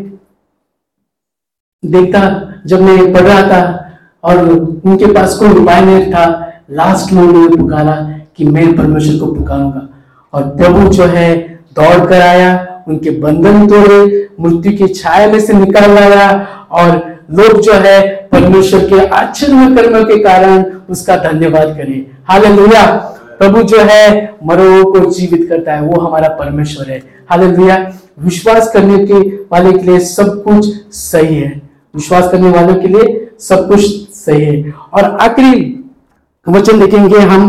देखता, जब मैं पढ़ रहा था और उनके पास कोई उपाय नहीं था लास्ट में उन्होंने पुकारा कि मैं परमेश्वर को पुकारूँगा। और प्रभु जो है, दौड़ कर आया, उनके बंधन तोड़े मृत्यु की छाया में से निकाल लाया और लोग जो है, परमेश्वर के आश्चर्य कर्म के कारण उसका धन्यवाद करें। हालेलुया प्रभु जो है, मरो को जीवित करता है, वो हमारा परमेश्वर है। हालेलुया विश्वास करने के वाले के लिए सब कुछ सही है। विश्वास करने वालों के लिए सब कुछ सही है। और आखिरी वचन देखेंगे हम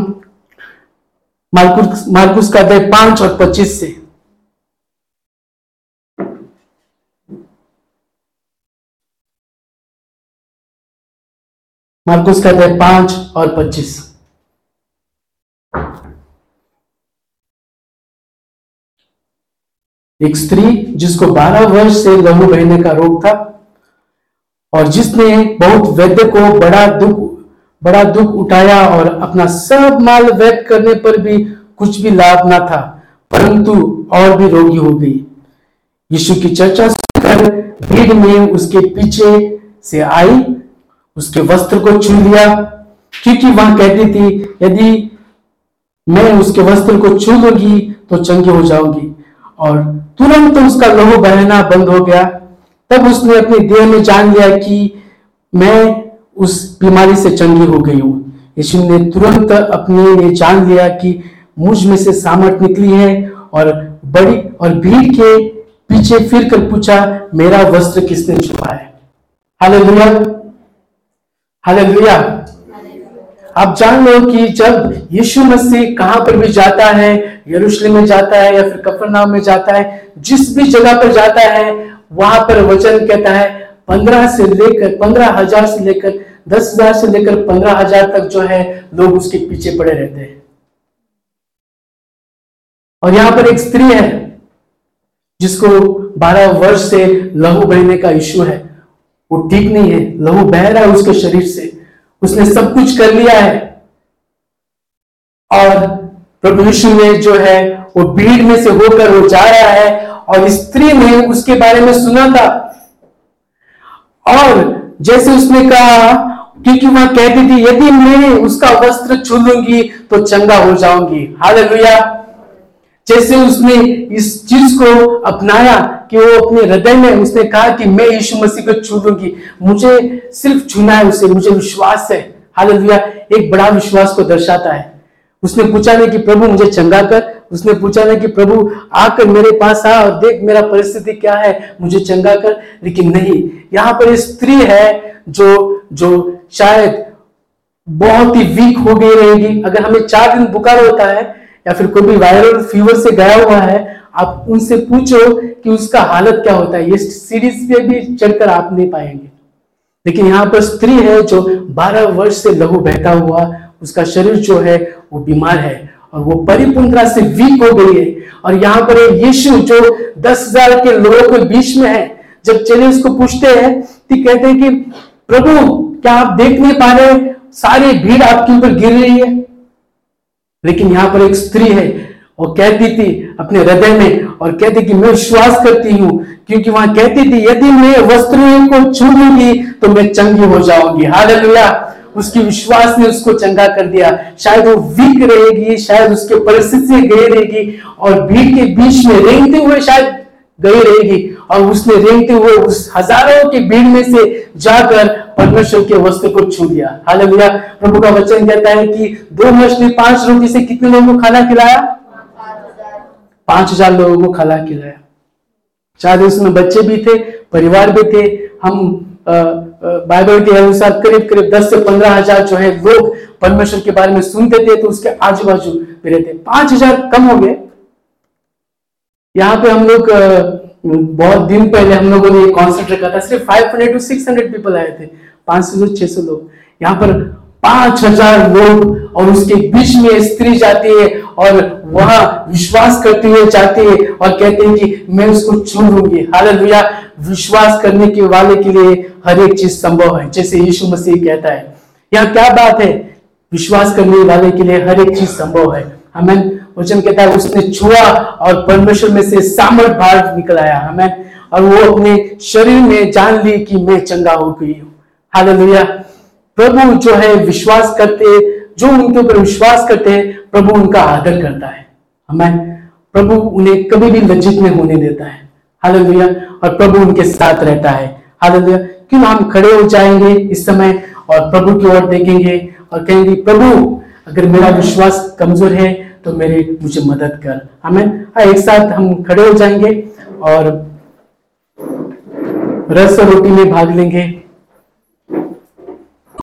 मार्कुस मार्कुस का अध्याय पाँच और पच्चीस से। मार्कुस का अध्याय पाँच और पच्चीस। एक स्त्री जिसको बारह वर्ष से लहू बहने का रोग था और जिसने बहुत वैद्य को बड़ा दुख बड़ा दुख उठाया और अपना सब माल व्यक्त करने पर भी कुछ भी लाभ ना था, परंतु और भी रोगी हो गई। यीशु की चर्चा सुनकर भीड़ में उसके पीछे से आई, उसके वस्त्र को छू लिया, क्योंकि वह कहती थी, यदि मैं उसके वस्त्र को छू लूँगी तो चंगी हो जाऊँगी और तुरंत तो उसका लहू बहना बंद हो गया। तब उसने अपने देह में जान लिया कि मैं उस बीमारी से चंगी हो गई हूँ। यीशु ने तुरंत अपने लिए जान लिया कि मुझमें से सामर्थ निकली है और बड़ी और भीड़ के पीछे फिर कर पूछा, मेरा वस्त्र किसने छुपा है? हालेलुया। हालेलुया। आप जान लो कि जब यीशु मसीह कहाँ पर भी जाता है, यरूशलेम में जाता है या फिर कफरनाम में जाता है, जिस भी जगह पर जाता है वहाँ पर वचन कहता है, पंद्रह से लेकर, पंद्रह हज़ार से लेकर, दस हज़ार से लेकर पंद्रह हज़ार तक जो है, लोग उसके पीछे पड़े रहते हैं। और यहाँ पर एक स्त्री है, जिसको बारह वर्ष से लहू बहने का इश्यू है। वो ठीक नहीं है, लहू बह रहा है उसके शरीर से। उसने सब कुछ कर लिया है। और प्रभु यीशु ने जो है, वो भीड़ में से होकर वो जा रहा है और स्त्री ने उसके बारे में सुना था। और जैसे उसने कहा क्योंकि वहाँ कहती थी, यदि मैं उसका वस्त्र छू लूँगी तो चंगा हो जाऊँगी। हाल जैसे उसने इस चीज़ को अपनाया कि वो अपने हृदय में उसने कहा कि मैं यीशु मसीह को छू लूँगी मुझे सिर्फ़ छूना है उसे, मुझे विश्वास है। हाल एक बड़ा विश्वास को दर्शाता है। उसने पूछा नहीं कि प्रभु मुझे चंगा कर, उसने पूछा नहीं कि प्रभु आकर मेरे पास आ और देख मेरा परिस्थिति क्या है, मुझे चंगा कर। लेकिन नहीं, यहाँ पर स्त्री है जो जो शायद बहुत ही वीक हो गई रहेगी। अगर हमें चार दिन बुखार होता है या फिर कोई भी वायरल फीवर से गया हुआ है, आप उनसे पूछो कि उसका हालत क्या होता है। ये सीरीज़ पे भी चढ़कर आप नहीं पाएँगे। लेकिन यहाँ पर स्त्री है जो 12 वर्ष से लहू बहता हुआ, उसका शरीर जो है वो बीमार है और वो परिपूर्णता से वीक हो गई है। और यहाँ पर यीशु जो दस हज़ार के लोगों के बीच में है, जब चले उसको पूछते हैं तो कहते हैं कि, प्रभु, क्या आप देख नहीं पा रहे? सारी भीड़ आपके ऊपर गिर रही है। लेकिन यहाँ पर एक स्त्री है और कहती थी अपने हृदय में और कहती कि मैं विश्वास करती हूँ, क्योंकि वहाँ कहती थी, यदि मैं वस्त्र को छू लूँगी तो मैं चंगी हो जाऊँगी। हाल उसकी विश्वास ने उसको चंगा कर दिया। शायद वो वीक रहेगी, शायद उसके परिस्थिति गई रहेगी और भीड़ के बीच में रेंगते हुए शायद गई रहेगी और उसने रेंगते हुए उस हज़ारों की भीड़ में से जाकर परमेश्वर के वस्त्र को छू लिया। हाल प्रभु का वचन कहता है कि दो मछली पाँच रोटी से कितने लोगों को खाना खिलाया? पाँच हज़ार लोगों को खाना खिलाया। शायद उसमें बच्चे भी थे, परिवार भी थे। हम बाइबल के अनुसार करीब करीब दस से पंद्रह हज़ार जो है लोग परमेश्वर के बारे में सुनते थे तो उसके आजू बाजू में रहते। पाँच हज़ार कम हो गए। यहाँ पे हम लोग बहुत दिन पहले हम लोगों ने कॉन्सर्ट रखा था। सिर्फ़ five hundred to six hundred people आए थे। पाँच सौ छह सौ लोग। यहाँ पर पाँच हज़ार लोग और उसके बीच में स्त्री जाती है और वहाँ विश्वास करते हुए जाती है और कहते हैं कि मैं उसको छू लूँगी हाल विश्वास करने के वाले के लिए हर एक चीज़ संभव है। जैसे यीशु मसीह कहता है, यहाँ क्या बात है? विश्वास करने वाले के लिए हर एक चीज़ संभव है। हमें वचन कहता है, उसने छुआ और परमेश्वर में से सामर्थ बाहर निकल आया। हमें और वो अपने शरीर में जान ली कि मैं चंगा हो गई हूँ। हालेलुया। प्रभु जो है विश्वास करते जो उनके ऊपर विश्वास करते हैं, प्रभु उनका आदर करता है। हमें प्रभु उन्हें कभी भी लज्जित नहीं होने देता है। हालेलुया और प्रभु उनके साथ रहता है। हालेलुया क्यों हम खड़े हो जाएँगे इस समय और प्रभु की ओर देखेंगे और कहेंगे, प्रभु, अगर मेरा विश्वास कमज़ोर है तो मेरे मुझे मदद कर। हमें हाँ एक साथ हम खड़े हो जाएँगे और रस रोटी में भाग लेंगे।